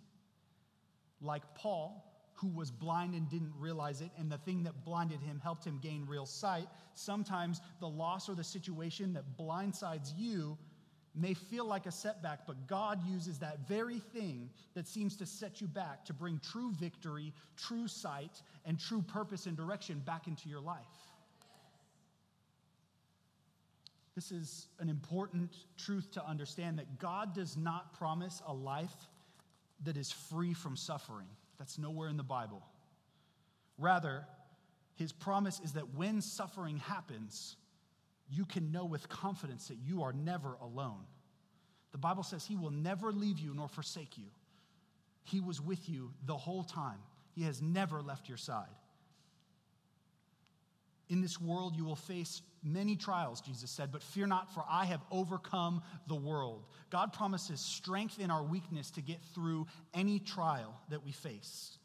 B: Like Paul, who was blind and didn't realize it, and the thing that blinded him helped him gain real sight. Sometimes the loss or the situation that blindsides you may feel like a setback, but God uses that very thing that seems to set you back to bring true victory, true sight, and true purpose and direction back into your life. This is an important truth to understand that God does not promise a life that is free from suffering. That's nowhere in the Bible. Rather, his promise is that when suffering happens, you can know with confidence that you are never alone. The Bible says he will never leave you nor forsake you. He was with you the whole time, he has never left your side. In this world, you will face many trials, Jesus said, but fear not, for I have overcome the world. God promises strength in our weakness to get through any trial that we face.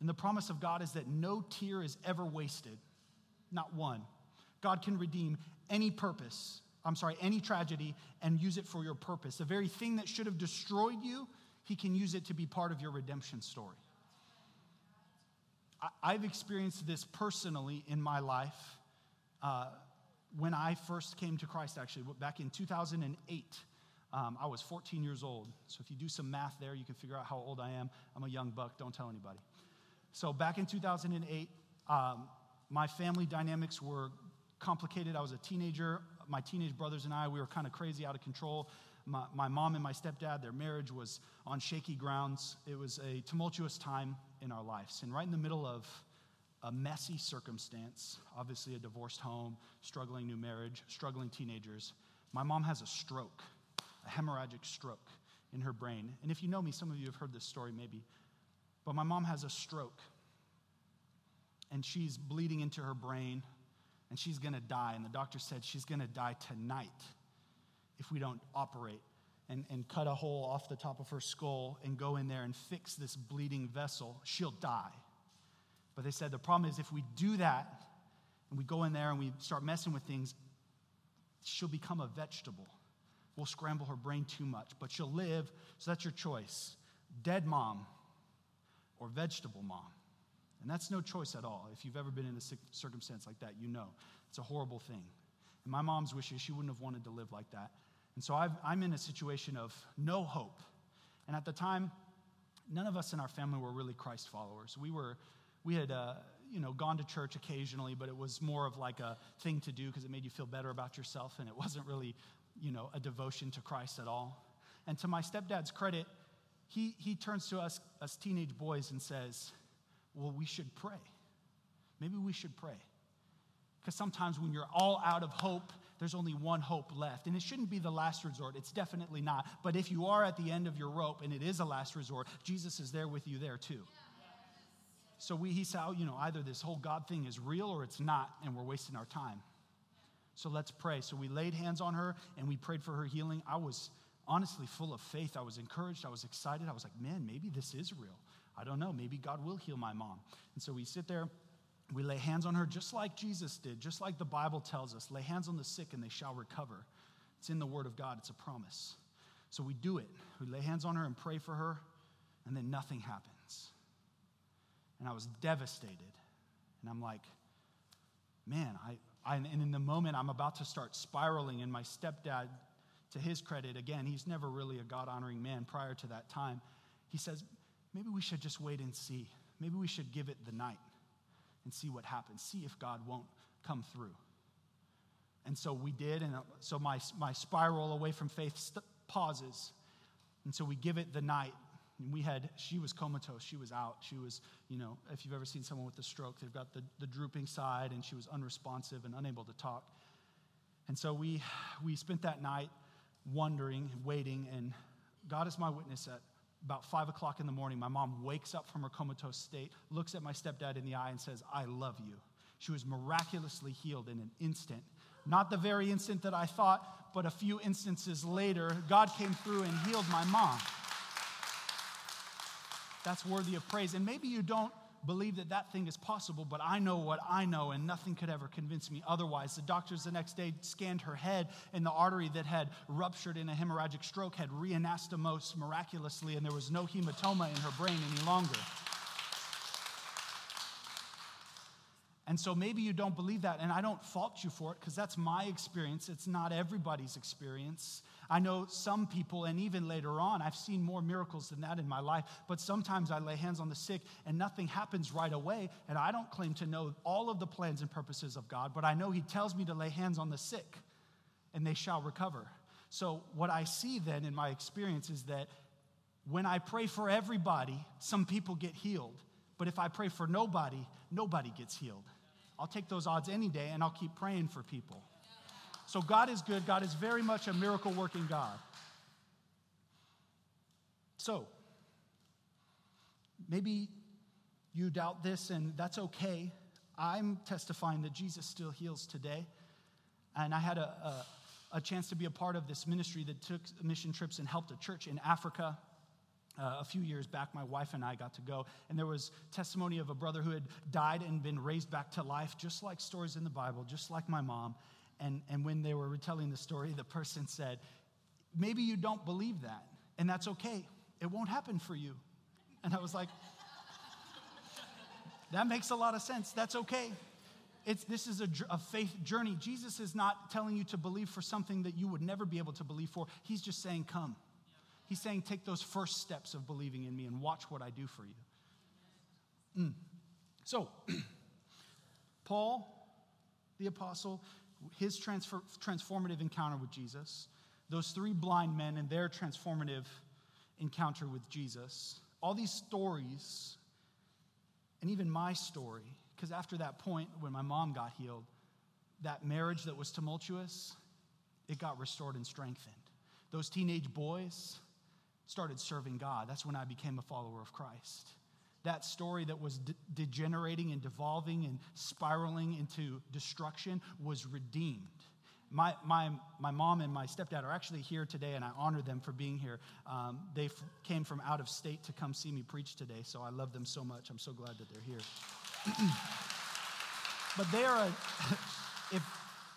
B: And the promise of God is that no tear is ever wasted, not one. God can redeem any purpose, I'm sorry, any tragedy and use it for your purpose. The very thing that should have destroyed you, He can use it to be part of your redemption story. I've experienced this personally in my life uh, when I first came to Christ, actually, back in 2008. Um, I was 14 years old. So if you do some math there, you can figure out how old I am. I'm a young buck, don't tell anybody. So back in 2008, um, my family dynamics were complicated. I was a teenager. My teenage brothers and I, we were kind of crazy, out of control. My, my mom and my stepdad, their marriage was on shaky grounds. It was a tumultuous time in our lives. And right in the middle of a messy circumstance, obviously a divorced home, struggling new marriage, struggling teenagers, my mom has a stroke, a hemorrhagic stroke in her brain. And if you know me, some of you have heard this story maybe, but my mom has a stroke and she's bleeding into her brain and she's going to die. And the doctor said she's going to die tonight if we don't operate and, and cut a hole off the top of her skull and go in there and fix this bleeding vessel. She'll die. But they said the problem is if we do that and we go in there and we start messing with things, she'll become a vegetable. We'll scramble her brain too much, but she'll live. So that's your choice dead mom or vegetable mom. And that's no choice at all. If you've ever been in a circumstance like that, you know it's a horrible thing. And my mom's wishes, she wouldn't have wanted to live like that. And so i am in a situation of no hope. And at the time, none of us in our family were really Christ followers. We were, we had, uh, you know, gone to church occasionally, but it was more of like a thing to do because it made you feel better about yourself, and it wasn't really, you know, a devotion to Christ at all. And to my stepdad's credit, he, he turns to us as teenage boys and says, well, we should pray. Maybe we should pray. Because sometimes when you're all out of hope, there's only one hope left. And it shouldn't be the last resort. It's definitely not. But if you are at the end of your rope and it is a last resort, Jesus is there with you there too. So we, he said, oh, you know, either this whole God thing is real or it's not, and we're wasting our time. So let's pray. So we laid hands on her and we prayed for her healing. I was honestly full of faith. I was encouraged. I was excited. I was like, man, maybe this is real. I don't know. Maybe God will heal my mom. And so we sit there, we lay hands on her just like Jesus did, just like the Bible tells us lay hands on the sick and they shall recover. It's in the Word of God, it's a promise. So we do it. We lay hands on her and pray for her, and then nothing happens. And I was devastated. And I'm like, man, I, I, and in the moment I'm about to start spiraling, and my stepdad, to his credit, again, he's never really a God honoring man prior to that time. He says, maybe we should just wait and see. Maybe we should give it the night and see what happens, see if God won't come through. And so we did, and uh, so my, my spiral away from faith st- pauses. And so we give it the night. And we had, she was comatose, she was out. She was, you know, if you've ever seen someone with a stroke, they've got the, the drooping side, and she was unresponsive and unable to talk. And so we, we spent that night wondering, waiting, and God is my witness that about five o'clock in the morning, my mom wakes up from her comatose state, looks at my stepdad in the eye, and says, I love you. She was miraculously healed in an instant. Not the very instant that I thought, but a few instances later, God came through and healed my mom. That's worthy of praise. And maybe you don't believe that that thing is possible, but I know what I know, and nothing could ever convince me otherwise. The doctors the next day scanned her head, and the artery that had ruptured in a hemorrhagic stroke had reanastomosed miraculously, and there was no hematoma in her brain any longer. And so maybe you don't believe that, and I don't fault you for it because that's my experience. It's not everybody's experience. I know some people, and even later on, I've seen more miracles than that in my life, but sometimes I lay hands on the sick and nothing happens right away. And I don't claim to know all of the plans and purposes of God, but I know He tells me to lay hands on the sick and they shall recover. So, what I see then in my experience is that when I pray for everybody, some people get healed. But if I pray for nobody, nobody gets healed. I'll take those odds any day and I'll keep praying for people. So God is good. God is very much a miracle working God. So, maybe you doubt this, and that's okay. I'm testifying that Jesus still heals today. And I had a, a, a chance to be a part of this ministry that took mission trips and helped a church in Africa. Uh, a few years back, my wife and I got to go, and there was testimony of a brother who had died and been raised back to life, just like stories in the Bible, just like my mom. And, and when they were retelling the story, the person said, Maybe you don't believe that, and that's okay. It won't happen for you. And I was like, <laughs> That makes a lot of sense. That's okay. It's, this is a, a faith journey. Jesus is not telling you to believe for something that you would never be able to believe for. He's just saying, Come. He's saying, Take those first steps of believing in me and watch what I do for you. Mm. So, <clears throat> Paul, the apostle, his transfer, transformative encounter with Jesus, those three blind men and their transformative encounter with Jesus, all these stories, and even my story, because after that point, when my mom got healed, that marriage that was tumultuous, it got restored and strengthened. Those teenage boys started serving God. That's when I became a follower of Christ that story that was de- degenerating and devolving and spiraling into destruction was redeemed. My, my, my mom and my stepdad are actually here today, and I honor them for being here. Um, they f- came from out of state to come see me preach today, so I love them so much. I'm so glad that they're here. <clears throat> but they are, a, <laughs> if,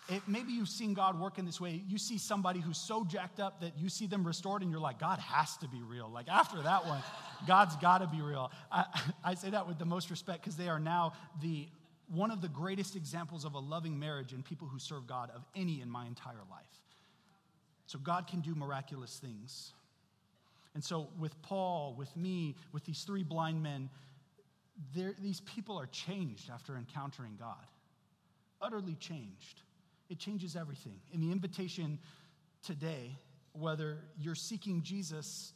B: if maybe you've seen God work in this way, you see somebody who's so jacked up that you see them restored, and you're like, God has to be real. Like after that one, <laughs> God's got to be real. I, <laughs> I say that with the most respect because they are now the one of the greatest examples of a loving marriage and people who serve God of any in my entire life. So God can do miraculous things. And so with Paul, with me, with these three blind men, these people are changed after encountering God. Utterly changed. It changes everything. In the invitation today, whether you're seeking Jesus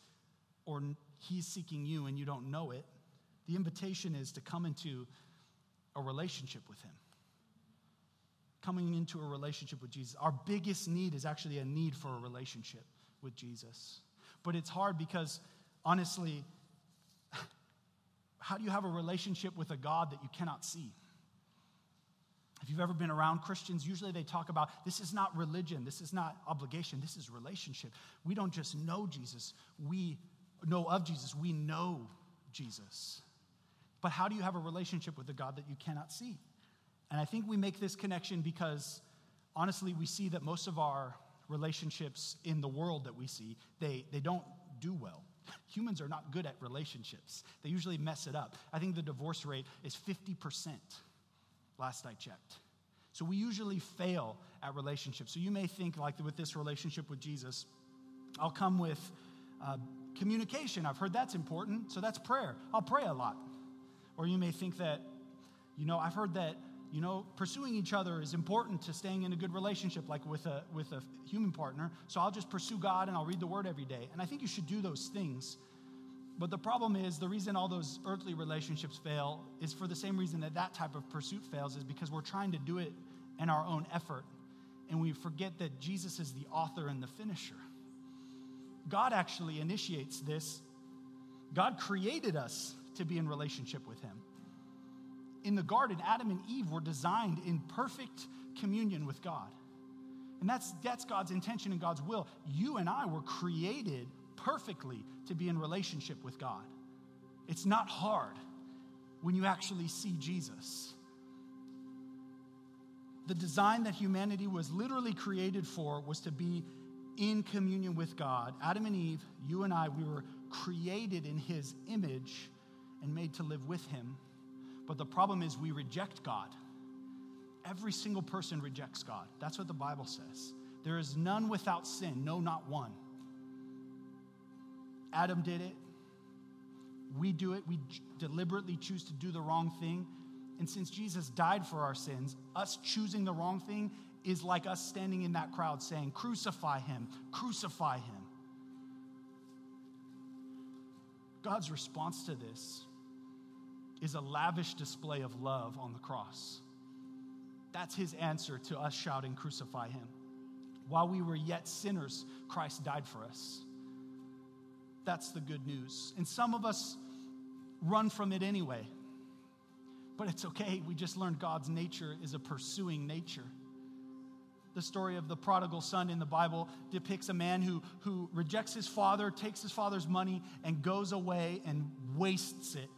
B: or he's seeking you and you don't know it, the invitation is to come into a relationship with him. Coming into a relationship with Jesus. Our biggest need is actually a need for a relationship with Jesus. But it's hard because, honestly, <laughs> how do you have a relationship with a God that you cannot see? If you've ever been around Christians, usually they talk about this is not religion, this is not obligation, this is relationship. We don't just know Jesus, we know of Jesus, we know Jesus. But how do you have a relationship with a God that you cannot see? And I think we make this connection because honestly, we see that most of our relationships in the world that we see, they, they don't do well. Humans are not good at relationships. They usually mess it up. I think the divorce rate is 50%, last I checked. So we usually fail at relationships. So you may think, like with this relationship with Jesus, I'll come with uh, communication. I've heard that's important, so that's prayer. I'll pray a lot. Or you may think that, you know, I've heard that, you know, pursuing each other is important to staying in a good relationship, like with a, with a human partner. So I'll just pursue God and I'll read the word every day. And I think you should do those things. But the problem is, the reason all those earthly relationships fail is for the same reason that that type of pursuit fails, is because we're trying to do it in our own effort. And we forget that Jesus is the author and the finisher. God actually initiates this. God created us to be in relationship with Him. In the garden, Adam and Eve were designed in perfect communion with God. And that's, that's God's intention and God's will. You and I were created perfectly to be in relationship with God. It's not hard when you actually see Jesus. The design that humanity was literally created for was to be in communion with God. Adam and Eve, you and I, we were created in his image and made to live with him. But the problem is we reject God. Every single person rejects God. That's what the Bible says. There is none without sin, no, not one. Adam did it. We do it. We deliberately choose to do the wrong thing. And since Jesus died for our sins, us choosing the wrong thing is like us standing in that crowd saying, Crucify him, crucify him. God's response to this is a lavish display of love on the cross. That's his answer to us shouting, Crucify him. While we were yet sinners, Christ died for us. That's the good news. And some of us run from it anyway. But it's okay. We just learned God's nature is a pursuing nature. The story of the prodigal son in the Bible depicts a man who, who rejects his father, takes his father's money, and goes away and wastes it.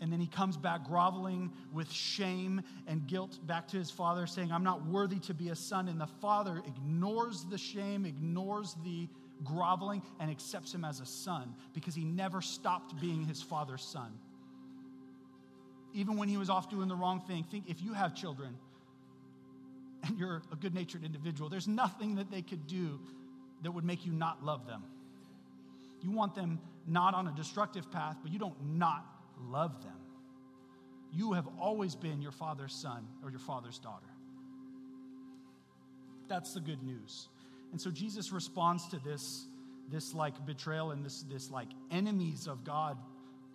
B: And then he comes back groveling with shame and guilt back to his father, saying, I'm not worthy to be a son. And the father ignores the shame, ignores the groveling, and accepts him as a son because he never stopped being his father's son. Even when he was off doing the wrong thing, think if you have children and you're a good natured individual, there's nothing that they could do that would make you not love them. You want them not on a destructive path, but you don't not love them. You have always been your father's son or your father's daughter. That's the good news. And so Jesus responds to this, this like betrayal and this, this like enemies of God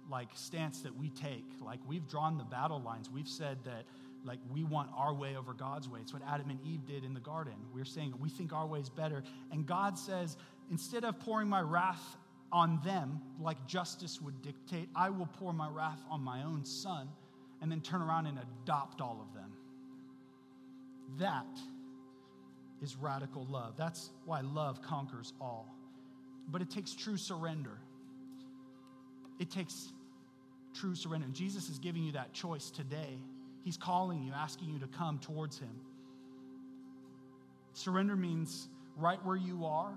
B: like stance that we take. Like we've drawn the battle lines. We've said that like we want our way over God's way. It's what Adam and Eve did in the garden. We're saying we think our way is better. And God says, instead of pouring my wrath on them like justice would dictate, I will pour my wrath on my own son and then turn around and adopt all of them. That is radical love. That's why love conquers all. But it takes true surrender. It takes true surrender. Jesus is giving you that choice today. He's calling you, asking you to come towards Him. Surrender means right where you are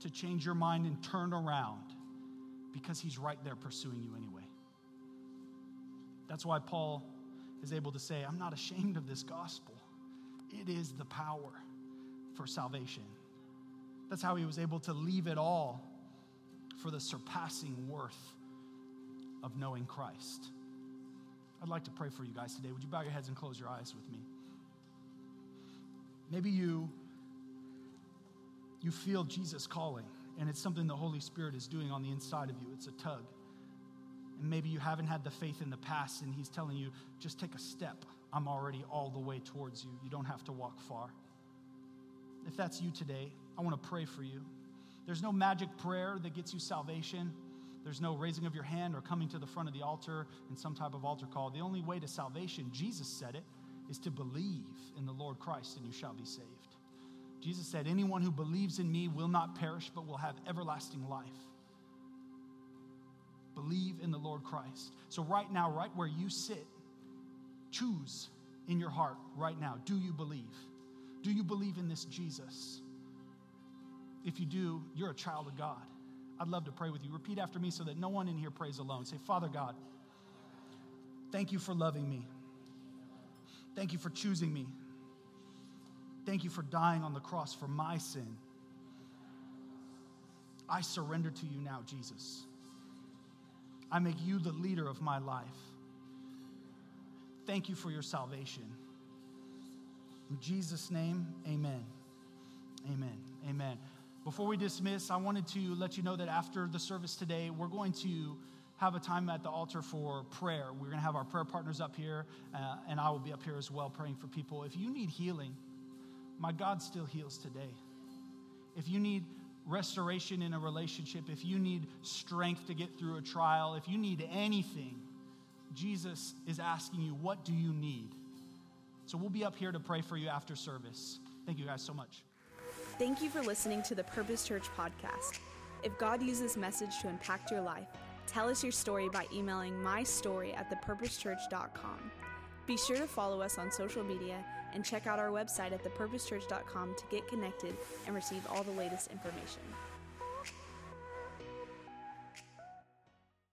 B: to change your mind and turn around because He's right there pursuing you anyway. That's why Paul is able to say, I'm not ashamed of this gospel. It is the power for salvation. That's how he was able to leave it all for the surpassing worth of knowing Christ. I'd like to pray for you guys today. Would you bow your heads and close your eyes with me? Maybe you you feel Jesus calling and it's something the Holy Spirit is doing on the inside of you. It's a tug. And maybe you haven't had the faith in the past and he's telling you just take a step. I'm already all the way towards you. You don't have to walk far. If that's you today, I want to pray for you. There's no magic prayer that gets you salvation. There's no raising of your hand or coming to the front of the altar in some type of altar call. The only way to salvation, Jesus said it, is to believe in the Lord Christ and you shall be saved. Jesus said, Anyone who believes in me will not perish, but will have everlasting life. Believe in the Lord Christ. So, right now, right where you sit, choose in your heart right now do you believe? Do you believe in this Jesus? If you do, you're a child of God. I'd love to pray with you. Repeat after me so that no one in here prays alone. Say, Father God, thank you for loving me. Thank you for choosing me. Thank you for dying on the cross for my sin. I surrender to you now, Jesus. I make you the leader of my life. Thank you for your salvation. In Jesus' name, amen. Amen. Amen. Before we dismiss, I wanted to let you know that after the service today, we're going to have a time at the altar for prayer. We're going to have our prayer partners up here, uh, and I will be up here as well praying for people. If you need healing, my God still heals today. If you need restoration in a relationship, if you need strength to get through a trial, if you need anything, Jesus is asking you, What do you need? So we'll be up here to pray for you after service. Thank you guys so much.
A: Thank you for listening to the Purpose Church podcast. If God used this message to impact your life, tell us your story by emailing mystory at thepurposechurch.com. Be sure to follow us on social media and check out our website at thepurposechurch.com to get connected and receive all the latest information.